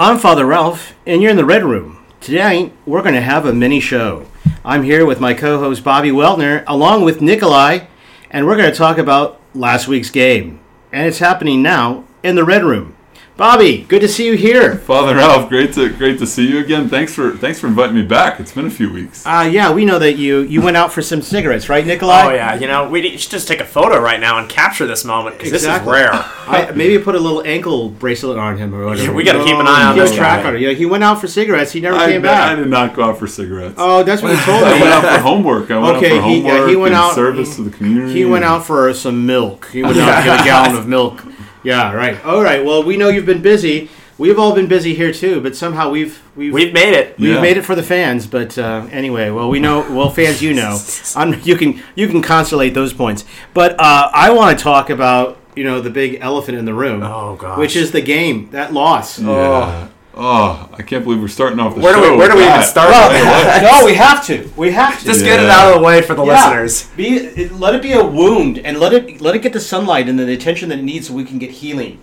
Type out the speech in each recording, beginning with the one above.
I'm Father Ralph, and you're in the Red Room. Tonight, we're going to have a mini show. I'm here with my co host Bobby Weltner, along with Nikolai, and we're going to talk about last week's game. And it's happening now in the Red Room. Bobby, good to see you here. Father Ralph, great to great to see you again. Thanks for thanks for inviting me back. It's been a few weeks. Uh, yeah, we know that you you went out for some cigarettes, right, Nikolai? Oh yeah, you know we should just take a photo right now and capture this moment because Exactly. this is rare. I, maybe put a little ankle bracelet on him or whatever. we gotta keep an eye on Keep this a track guy. on it. Yeah, he went out for cigarettes. He never I, came back. I did not go out for cigarettes. Oh, that's what he told I me. went out for homework. I went Okay, out for he- yeah, he went and out- service to the community. He went out for some milk. He went out to get a gallon of milk. Yeah, right. All right. Well, we know you've been busy. We've all been busy here too, but somehow we've we've We've made it. we've Yeah. made it for the fans. But uh, anyway, well, we know. Well, fans, you know, I'm, you can you can consolate those points. But uh, I want to talk about you know the big elephant in the room. Oh, gosh. Which is the game that loss. Yeah. Oh, I can't believe we're starting off the Where do we where do we with even that. start? no, we have to. We have to. Just get it out of the way for the Yeah. listeners. Be it, let it be a wound, and let it let it get the sunlight and the attention that it needs, so we can get healing.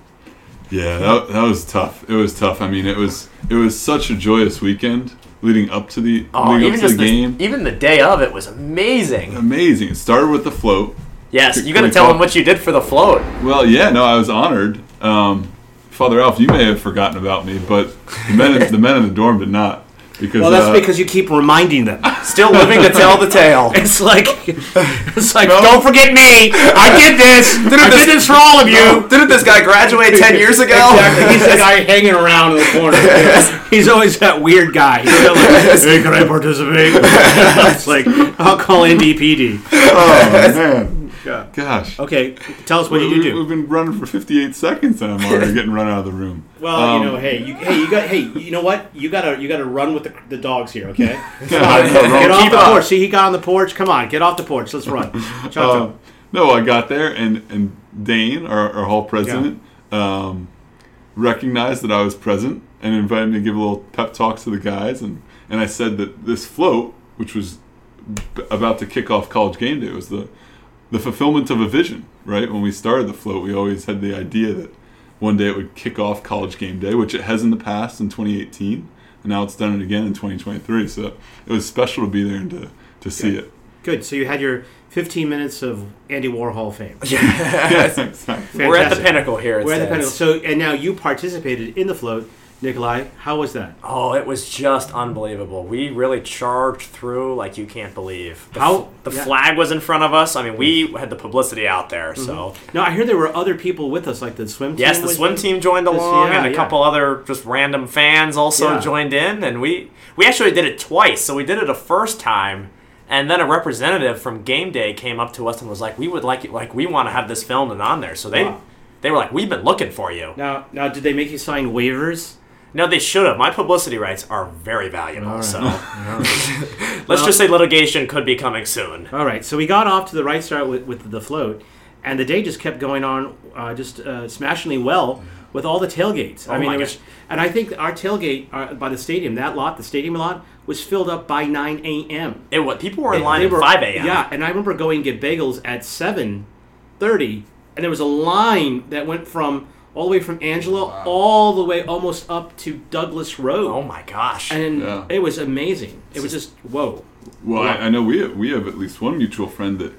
Yeah, that, that was tough. It was tough. I mean, it was it was such a joyous weekend leading up to the Oh, even up to just the the, game. even the day of it was amazing. Amazing. It started with the float. Yes, you got to tell them what you did for the float. Well, yeah, no, I was honored. Um, Father Ralph, you may have forgotten about me, but the men in, the men in the dorm did not. Because Well, that's uh, because you keep reminding them. Still living to tell the tale. It's like it's like No. don't forget me. I did this. Did I did this for all of you. Didn't this guy graduate ten years ago? Exactly. He's the guy hanging around in the corner. He's always that weird guy. He's like, hey, can I participate? it's like I'll call NDPD. Oh man, Yeah. gosh. Okay, tell us what did we, you do? We've been running for 58 seconds, and I'm already getting run out of the room. Well, Um, you know, hey, you, hey, you got, hey, you know what? You gotta, you gotta run with the, the dogs here, okay? Come on, I know, wrong- get off the up. porch. See, he got on the porch. Come on, get off the porch. Let's run. Chop, chop. Um, no, I got there, and and Dane, our, our hall president, um, recognized that I was present and invited me to give a little pep talk to the guys, and and I said that this float, which was about to kick off college game day, was the the fulfillment of a vision. Right when we started the float, we always had the idea that one day it would kick off college game day, which it has in the past in 2018, and now it's done it again in 2023. So it was special to be there and to to see it. Good. So you had your 15 minutes of Andy Warhol fame. Yes, exactly. We're at the pinnacle here. It We're at the pinnacle. So, and now you participated in the float, Nikolai. How was that? Oh, it was just unbelievable. We really charged through like you can't believe. The, How- the yeah. flag was in front of us. I mean, we mm. had the publicity out there. Mm-hmm. So Now I hear there were other people with us, like the swim team. yes, the swim team joined along, yeah, and a yeah. couple other just random fans also joined in, and we we actually did it twice. So we did it a first time. And then a representative from Game Day came up to us and was like, "We would like it, like we want to have this filmed and on there." So they, Wow. they were like, "We've been looking for you." Now, now, did they make you sign waivers? No, they should have. My publicity rights are very valuable. Right. So let's just say litigation could be coming soon. All right, so we got off to the right start with, with the float, and the day just kept going on, uh, just uh, smashingly well with all the tailgates. I Oh mean, my it was, and I think our tailgate uh, by the stadium, that lot, the stadium lot, was filled up by 9 a.m. It what people were in line at were- five a.m. Yeah, and I remember going to get bagels at 7:30, and there was a line that went from all the way from Angela all the way almost up to Douglas Road. Oh my gosh. and Yeah. it was amazing. It was just whoa. Well, I, I know we have, we have at least one mutual friend that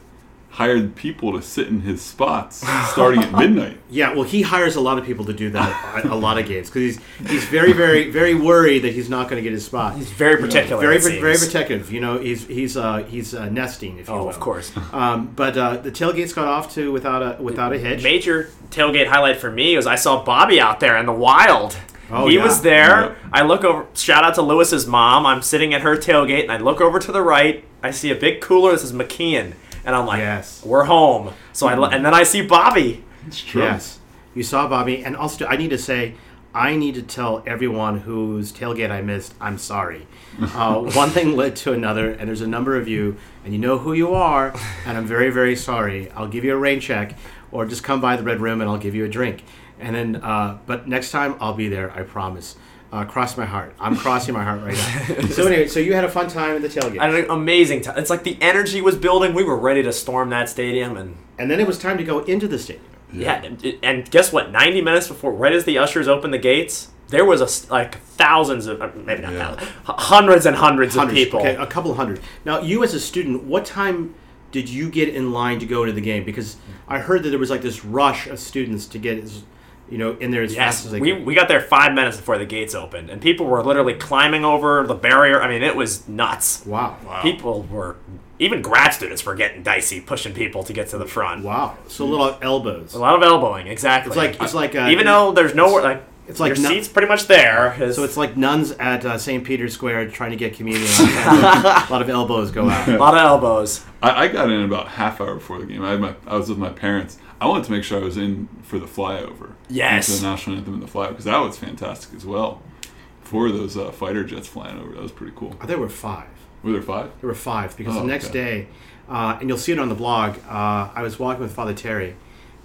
hired people to sit in his spots starting at midnight. Yeah, well, he hires a lot of people to do that at a lot of games because he's he's very very very worried that he's not going to get his spot. He's very particular. very it very protective. You know, he's he's uh, he's uh, nesting, if you Oh, will. of course. Um, but uh, the tailgates got off to without a without a hitch. Major tailgate highlight for me was I saw Bobby out there in the wild. Oh, he yeah. was there. Yep. I look over. Shout out to Lewis's mom. I'm sitting at her tailgate, and I look over to the right. I see a big cooler. This is McKeon, and I'm like, Yes. we're home." So I lo- and then I see Bobby. It's true. Yes, you saw Bobby, and also I need to say. I need to tell everyone whose tailgate I missed, I'm sorry. Uh, one thing led to another, and there's a number of you, and you know who you are, and I'm very, very sorry. I'll give you a rain check, or just come by the red room and I'll give you a drink. And then, uh, but next time I'll be there, I promise. Uh, cross my heart. I'm crossing my heart right now. so anyway, so you had a fun time at the tailgate, I had an amazing time. It's like the energy was building. We were ready to storm that stadium, and and then it was time to go into the stadium. yeah, and, and guess what? 90 minutes before, right as the ushers opened the gates, there was a s like thousands of uh, maybe not Yeah. thousands, hundreds and hundreds, Hundreds, of people. Okay, a couple hundred. Now, you as a student, what time did you get in line to go into the game? Because I heard that there was like this rush of students to get, as, you know, in there as fast Yes, as they we, could. we got there five minutes before the gates opened, and people were literally climbing over the barrier. I mean, it was nuts. Wow. wow. People were even grad students were getting dicey, pushing people to get to the front. Wow. So a little elbows. A lot of elbowing, exactly. It's like it's like uh, even though there's nowhere like it's like your no- seats pretty much there. So it's like nuns at uh, St. Peter's Square trying to get communion. a lot of elbows go out. a lot of elbows. I, I got in about half hour before the game. I had my I was with my parents. I wanted to make sure I was in for the flyover. Yes. Into the national anthem and the flyover because that was fantastic as well. Four of those uh, fighter jets flying over. That was pretty cool. There were five. Were there five? There were five because Oh, the next okay. day, uh, and you'll see it on the blog. Uh, I was walking with Father Terry,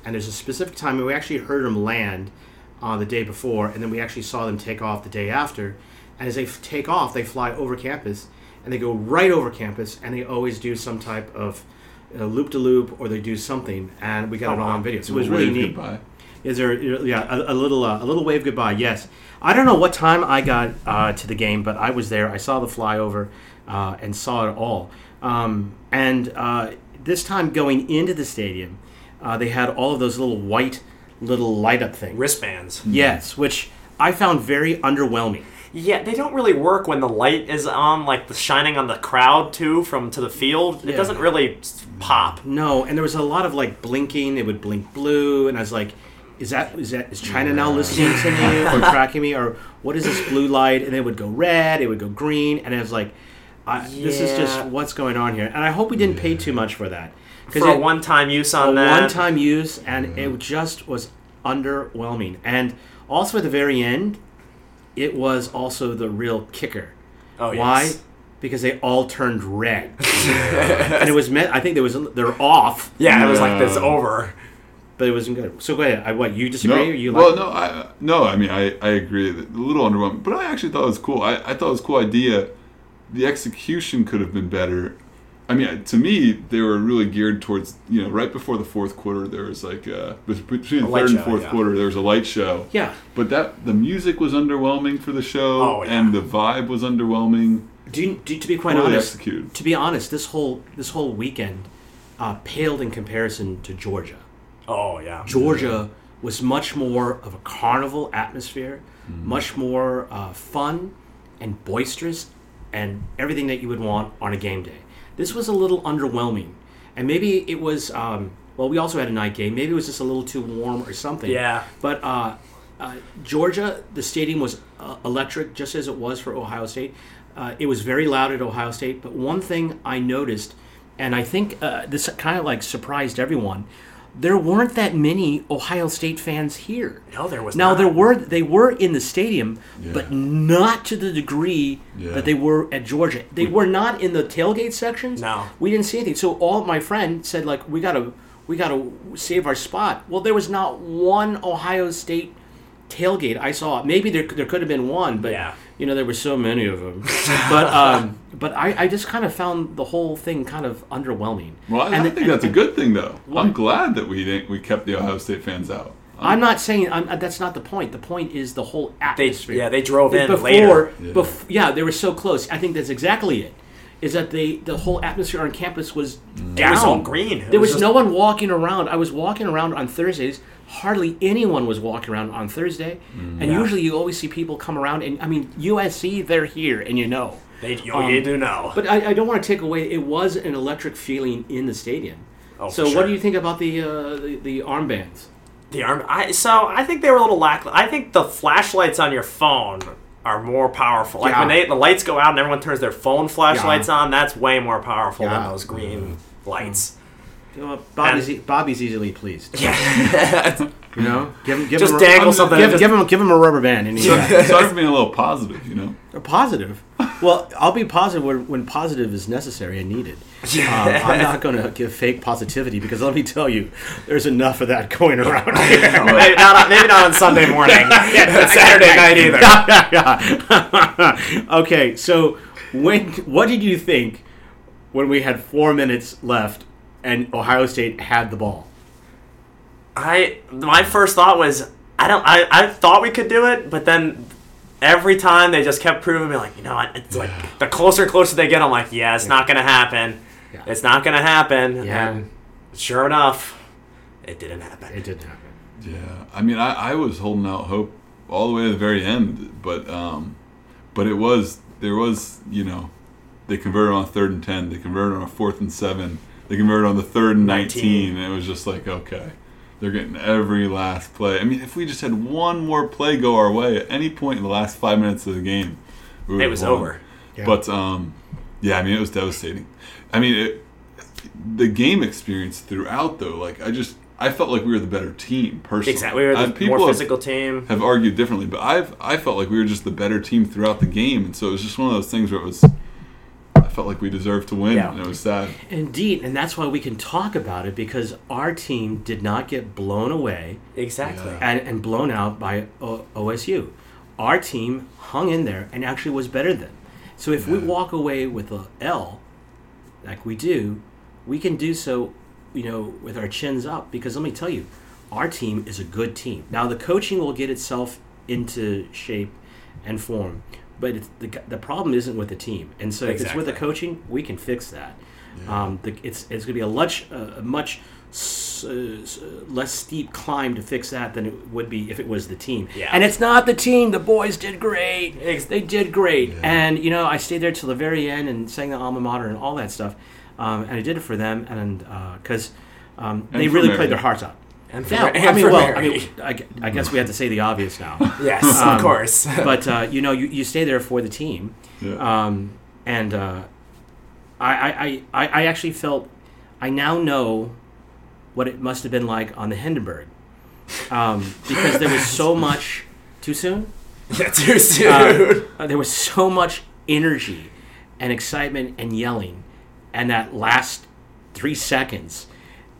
and there's a specific time where we actually heard them land uh, the day before, and then we actually saw them take off the day after. And as they f- take off, they fly over campus, and they go right over campus, and they always do some type of loop to loop, or they do something, and we got Oh, it all wow. on video. So it was Wave really neat. goodbye. Is there, yeah, a, a little, uh, a little wave goodbye? Yes. I don't know what time I got uh, to the game, but I was there. I saw the flyover uh, and saw it all. Um, and uh, this time going into the stadium, uh, they had all of those little white, little light up things. Wristbands. Yes, which I found very underwhelming. Yeah, they don't really work when the light is on, like the shining on the crowd too from to the field. It Yeah. doesn't really pop. No, and there was a lot of like blinking. It would blink blue, and I was like, "Is that is that is China now listening to me or tracking me or what is this blue light?" And it would go red, it would go green, and I was like, I, "This is just what's going on here." And I hope we didn't pay too much for that For a one-time use on a that. one-time use, and it mm. just was underwhelming. And also at the very end, it was also the real kicker. Oh, Why? yes. Because they all turned red, and it was meant. I think there was they're off. Yeah, it was like this over. but it wasn't good. So go ahead. I, what you disagree? No, or you well, no, I no, I mean, I, I agree. A little underwhelming, but I actually thought it was cool. I, I thought it was a cool idea. The execution could have been better. I mean, to me, they were really geared towards you know right before the fourth quarter. There was like uh, between the third and fourth yeah. quarter, there was a light show. Yeah. But that the music was underwhelming for the show, Oh, yeah. and the vibe was underwhelming. Do you, do, to be quite honest, executed. to be honest, this whole this whole weekend uh, paled in comparison to Georgia. Oh yeah. Georgia was much more of a carnival atmosphere, much more uh, fun and boisterous, and everything that you would want on a game day. This was a little underwhelming, and maybe it was. Um, well, we also had a night game. Maybe it was just a little too warm or something. Yeah. But uh, uh, Georgia, the stadium was uh, electric, just as it was for Ohio State. Uh, it was very loud at Ohio State. But one thing I noticed, and I think uh, this kind of like surprised everyone, there weren't that many Ohio State fans here. No, there was Now not. there were they were in the stadium, Yeah. but not to the degree Yeah. that they were at Georgia. They were not in the tailgate sections. No. we didn't see anything. So all my friend said like we gotta we gotta save our spot. Well, there was not one Ohio State tailgate I saw. Maybe there there could have been one, but Yeah. you know there were so many of them. but um, but I, I just kind of found the whole thing kind of underwhelming. Well, I, And I the- think that's a good thing, though. What? I'm glad that we didn't we kept the Ohio State fans out. I'm not saying I'm, that's not the point. The point is the whole They atmosphere. yeah they drove in before, later. Yeah. bef- yeah, they were so close. I think that's exactly it. Is that they the whole atmosphere on campus was down. was all green. It There was was, just- no one walking around. I was walking around on Thursdays. Hardly anyone was walking around on Thursday, and Yeah. usually you always see people come around. And I mean, USC, they're here, and you know. They oh, you do know. Um, But I, I don't want to take away. It was an electric feeling in the stadium. Oh, so for what do you think about the uh, the, the armbands? The arm. I so I think they were a little lack. I think the flashlights on your phone are more powerful. Like when they the lights go out and everyone turns their phone flashlights Yeah. on, that's way more powerful Yeah. than those green mm-hmm. lights. You know, Bobby's, And- e- Bobby's easily pleased. Yeah. You know, give him, give Just him a, dangle something Give, and give him, give him a rubber band, and he's back. Sorry for being a little positive, you know. Or positive. Well, I'll be positive when, when positive is necessary and needed. Um, I'm not going to give fake positivity because let me tell you, there's enough of that going around here. maybe, not on, maybe not on Sunday morning. Saturday night either. okay, so when what did you think when we had four minutes left and Ohio State had the ball? I my first thought was I don't. I, I thought we could do it, but then every time they just kept proving me like, you know, what, it's like the closer and closer they get, I'm like, yeah, it's not gonna happen. Yeah. It's not gonna happen. Yeah. And sure enough, it didn't happen. It didn't happen. Yeah, I mean, I, I was holding out hope all the way to the very end, but um, but it was there was you know, they converted on third and ten, they converted on a fourth and seven, they converted on the third and 19. nineteen, and it was just like okay, they're getting every last play. I mean, if we just had one more play go our way at any point in the last five minutes of the game, we It was won. over. Yeah. But um, yeah, I mean, it was devastating. I mean, it, the game experience throughout though, like I just I felt like we were the better team personally. Exactly. We were I- the people more have- physical team. have argued differently, but I've I felt like we were just the better team throughout the game, and so it was just one of those things where it was. I felt like we deserved to win, Yeah. and it was sad. Indeed, and that's why we can talk about it because our team did not get blown away Exactly. Yeah. and, and blown out by o- OSU. Our team hung in there and actually was better than. So if we walk away with a L, like we do, we can do so, you know, with our chins up. Because let me tell you, our team is a good team. Now the coaching will get itself into shape and form, but it's, the the problem isn't with the team. And so if it's with the coaching, we can fix that. Um, the, it's it's going to be a much uh, a much s- uh, s- less steep climb to fix that than it would be if it was the team. Yeah. And it's not the team. The boys did great. They did great. Yeah. And you know, I stayed there till the very end and sang the alma mater and all that stuff. Um, and I did it for them, and because um, they really played their hearts out. And for, Yeah, and I mean, for well, I mean, I, I guess we have to say the obvious now. yes, um, of course. but uh, you know, you, you stay there for the team, Yeah. um, and uh, I, I, I, I I actually felt I now know what it must have been like on the Hindenburg um, because there was so much too soon. yeah, too soon. Uh, uh, there was so much energy and excitement and yelling, and that last three seconds,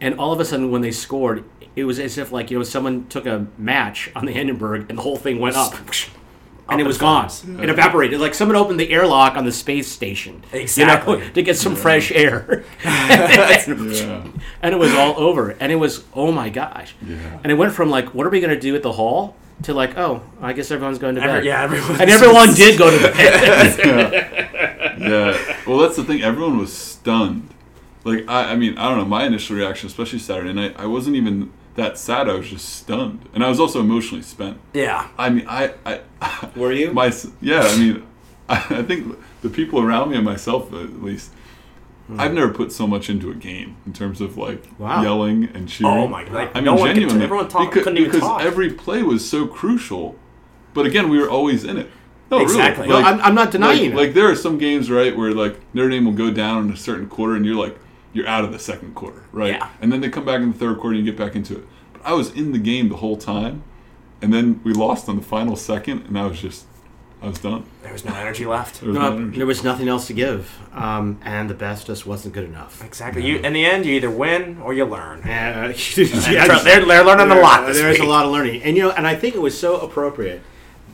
and all of a sudden when they scored, it was as if like you know someone took a match on the Hindenburg and the whole thing went up. And it was gone. It evaporated. Like someone opened the airlock on the space station, Exactly. you know, to get some fresh air, yeah. and it was all over. And it was oh my gosh, Yeah. and it went from like what are we gonna do at the hall to like oh I guess everyone's going to bed. Every- yeah, everyone. And everyone did go to bed. yeah. Well, that's the thing. Everyone was stunned. Like I, I mean, I don't know. My initial reaction, especially Saturday night, I wasn't even that sad. I was just stunned, and I was also emotionally spent. Yeah. I mean, I, I Were you? My, yeah. I mean, I, I think the people around me and myself, at least, hmm. I've never put so much into a game in terms of like Wow. yelling and oh cheering. Oh my- like, I mean, no one could- genuinely, everyone talk- because, couldn't even because every play was so crucial. But again, we were always in it. No, Exactly. really. No, I'm- I'm not denying like, it. Like there are some games, right, where like Notre Dame will go down in a certain quarter, and you're like, you're out of the second quarter, right? Yeah. And then they come back in the third quarter, and you get back into it. But I was in the game the whole time, and then we lost on the final second, and I was just, I was done. There was no energy left. There was No, no energy. there was nothing else to give, um, and the best just wasn't good enough. Exactly. You in the end, you either win or you learn. Uh, And yeah, tr- they're, they're learning a lot this There's week. a lot of learning, and you know, and I think it was so appropriate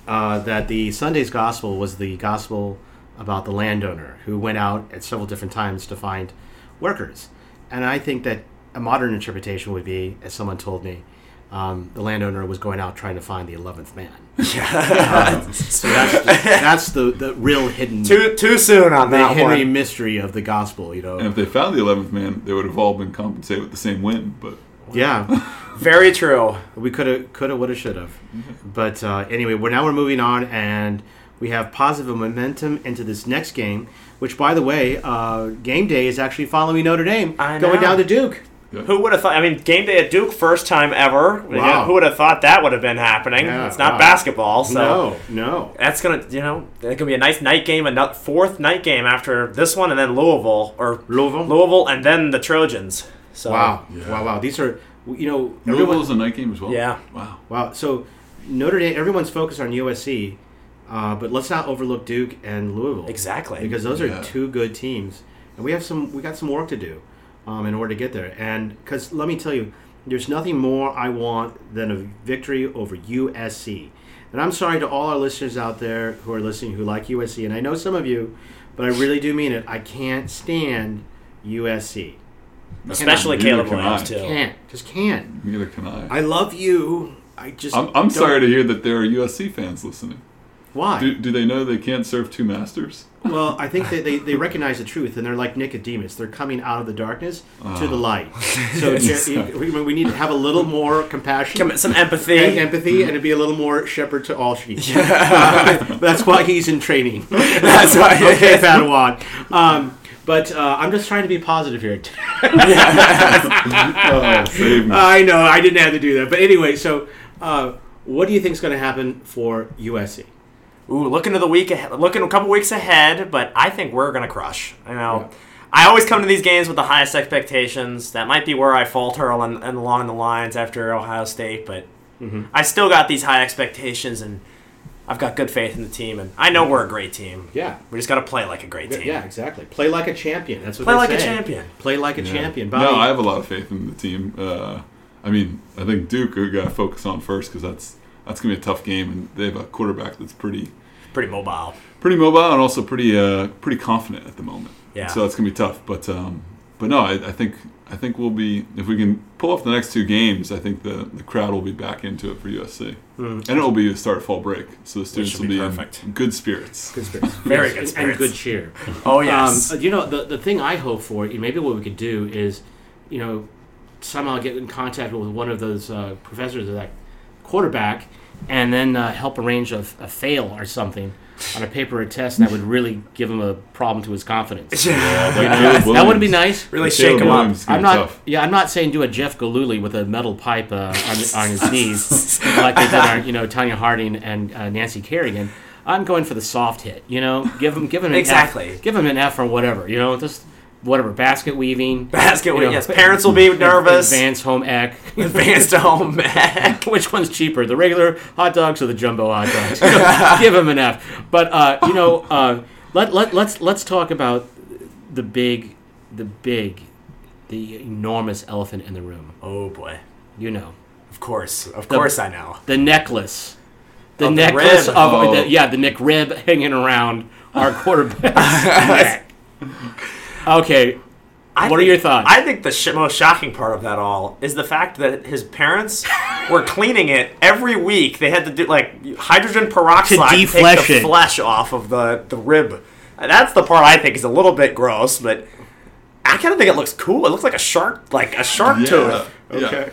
uh, that the Sunday's gospel was the gospel about the landowner who went out at several different times to find workers, and I think that a modern interpretation would be, as someone told me, um, the landowner was going out trying to find the eleventh man. Uh, so that's that's the, the real hidden Too too soon on the that Henry one. mystery of the gospel. You know, And if they found the eleventh man, they would have all been compensated with the same win. But yeah. Very true. We could have, could have, would have, should have. But uh, anyway, we're now we're moving on, and we have positive momentum into this next game. Which, by the way, uh, game day is actually following Notre Dame I going know. down to Duke. Who would have thought? I mean, game day at Duke, first time ever. Wow. Who would have thought that would have been happening? Yeah, it's not wow. basketball, so no, no. that's gonna, you know, it's gonna be a nice night game, a fourth night game after this one, and then Louisville or Louisville. Louisville, and then the Trojans. So Wow, Yeah. wow, wow. These are, you know, Louisville everyone. is a night game as well. Yeah. Wow. Wow. So Notre Dame, everyone's focused on USC, uh, but let's not overlook Duke and Louisville. exactly. because those are Yeah. two good teams, and we have some we got some work to do um, in order to get there. And because let me tell you, there's nothing more I want than a victory over USC. And I'm sorry to all our listeners out there who are listening who like USC, and I know some of you, but I really do mean it. I can't stand USC. especially Neither Caleb can Williams I. too. Can't just can't. Neither can I. I love you, I just. I'm, I'm sorry to hear that there are USC fans listening. Why? Do, do they know they can't serve two masters? Well, I think that they, they recognize the truth, and they're like Nicodemus. They're coming out of the darkness to the light. So Yes. you- you- we, we need to have a little more compassion. Come- Some empathy. and empathy, and to be a little more shepherd to all sheep. Uh, that's why he's in training. That's why. okay, Padawan. Um, but uh, I'm just trying to be positive here. Oh, save me. I know I didn't have to do that, but anyway. So, uh, what do you think is going to happen for USC? Ooh, looking to the week ahead, looking a couple weeks ahead, but I think we're gonna crush. You know, Yeah. I always come to these games with the highest expectations. That might be where I falter and, and along the lines after Ohio State, but Mm-hmm. I still got these high expectations, and I've got good faith in the team, and I know we're a great team. Yeah. We just got to play like a great team. Yeah, exactly. Play like a champion. That's what Play they like a champion. Play like a Yeah. champion. Bobby, No, I have a lot of faith in the team. Uh, I mean, I think Duke we got to focus on first because that's that's gonna be a tough game, and they have a quarterback that's pretty Pretty mobile. pretty mobile and also pretty uh, pretty confident at the moment. Yeah. So that's gonna be tough. But um, but no, I, I think I think we'll be if we can pull off the next two games. I think the the crowd will be back into it for USC, and it will be the start of fall break, so the students will be be, perfect. in good spirits. Good spirits. Very good and- spirits. And good cheer. Oh yes. Um, you know, the, the thing I hope for, maybe what we could do is, you know, somehow get in contact with one of those uh, professors of that quarterback and then uh, help arrange a, a fail or something on a paper or test that would really give him a problem to his confidence. You know, that wouldn't be nice. really Caleb shake him up. Williams is gonna I'm not. tough. Yeah, I'm not saying do a Jeff Gillooly with a metal pipe uh, on, on his knees like they did on you know Tonya Harding and uh, Nancy Kerrigan. I'm going for the soft hit. You know, give him give him an Exactly. F, give him an F or whatever. You know, just whatever basket weaving. Basket. you know, yes. Parents will be nervous. Advanced home ec. Advanced home ec. Which one's cheaper, the regular hot dogs or the jumbo hot dogs? You know, give them an F. But uh, you know, uh, let let let's let's talk about the big, the big, the enormous elephant in the room. Oh boy. You know, Of course. Of course I know. the necklace, the Of necklace rib. of Oh. the, yeah, the Nick rib hanging around our quarterback's neck. Okay, I What are your thoughts? I think the sh- most shocking part of that all is the fact that his parents were cleaning it every week. They had to do like hydrogen peroxide To take deflesh the it. flesh off of the the rib. And that's the part I think is a little bit gross, but I kind of think it looks cool. It looks like a shark, like a shark Yeah. tooth. Yeah.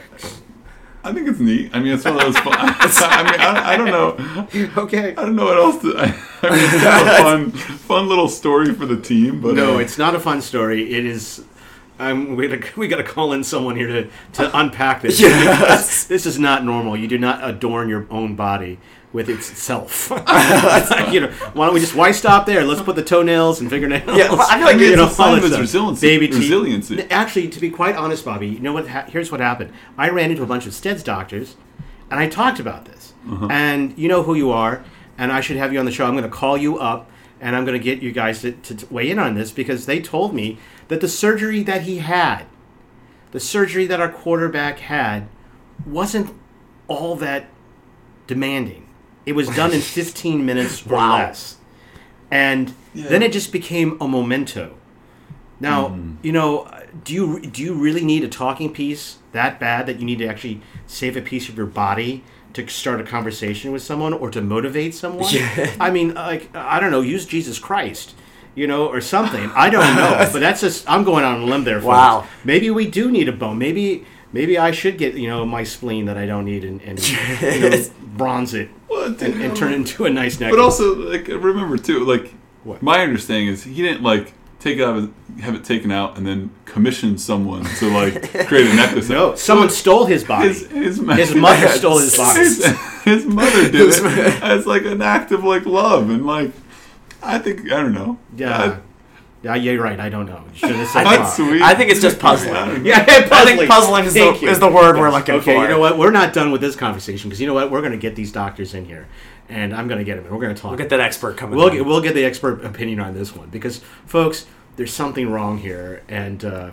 I think it's neat. I mean, it's one of those fun. I mean, I, I don't know. okay. I don't know what else to. I, I mean, it's kind of a fun, fun little story for the team. But No, uh, it's not a fun story. It is. Um, we gotta, we got to call in someone here to, to unpack this. Yes. this is not normal. You do not adorn your own body with itself. you know, why don't we just why stop there? Let's put the toenails and fingernails. Yeah, well, I feel like you it's know, a sign of resiliency. Baby resiliency. Actually, to be quite honest, Bobby, you know what? Ha- here's what happened. I ran into a bunch of St. Ed's doctors, and I talked about this. Uh-huh. And you know who you are, and I should have you on the show. I'm going to call you up, and I'm going to get you guys to, to weigh in on this because they told me that the surgery that he had, the surgery that our quarterback had, wasn't all that demanding. It was done in 15 minutes or Wow. less. And Yeah. then it just became a memento. Now, Hmm. you know, do you do you really need a talking piece that bad that you need to actually save a piece of your body to start a conversation with someone or to motivate someone? Yeah. I mean, like I don't know, use Jesus Christ, you know, or something. I don't know, but that's just I'm going on a limb there. Folks. Wow. Maybe we do need a bone. Maybe maybe I should get you know my spleen that I don't need and, and you know, bronze it and, and turn it into a nice necklace. But also, like, remember too, like, What? my understanding is he didn't like take it out, of, have it taken out, and then commission someone to like create a necklace. no, someone stole his body. His his, His mother stole his body. His, his mother did it as like an act of like love and like. I think I don't know. yeah. Yeah, you're right. I don't know. You should have said That's that. sweet. I think it's just puzzling. Yeah, I think puzzling is the, you. is the word we're looking Okay, for. you know what? We're not done with this conversation because you know what? We're going to get these doctors in here, and I'm going to get them. and We're going to talk. We'll get that expert coming. We'll get, we'll get the expert opinion on this one because, folks, there's something wrong here, and uh,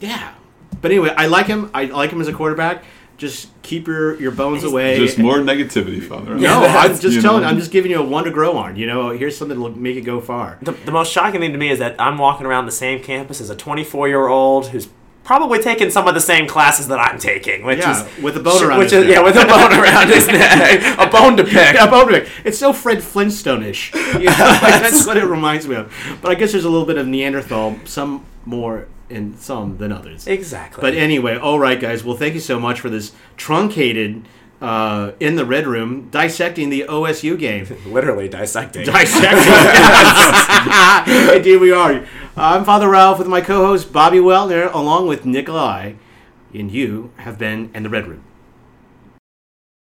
yeah. But anyway, I like him. I like him as a quarterback. Just keep your, your bones away. Just more negativity, Father. no, I'm just You telling. know? I'm just giving you a one to grow on. You know, here's something to make it go far. The, the most shocking thing to me is that I'm walking around the same campus as a 24 year old who's probably taking some of the same classes that I'm taking, which Yeah, is with a bone around which his is neck. yeah, with a bone around his neck, a bone to pick. Yeah, bone to pick. It's so Fred Flintstone-ish. You know, like, that's what it reminds me of. But I guess there's a little bit of Neanderthal, some more in some than others. Exactly. But anyway, all right, guys. Well, thank you so much for this truncated uh, in the red room dissecting the OSU game. literally dissecting. Dissecting. Indeed, we are. I'm Father Ralph with my co-host Bobby Weltner, along with Nikolai, and you have been in the red room.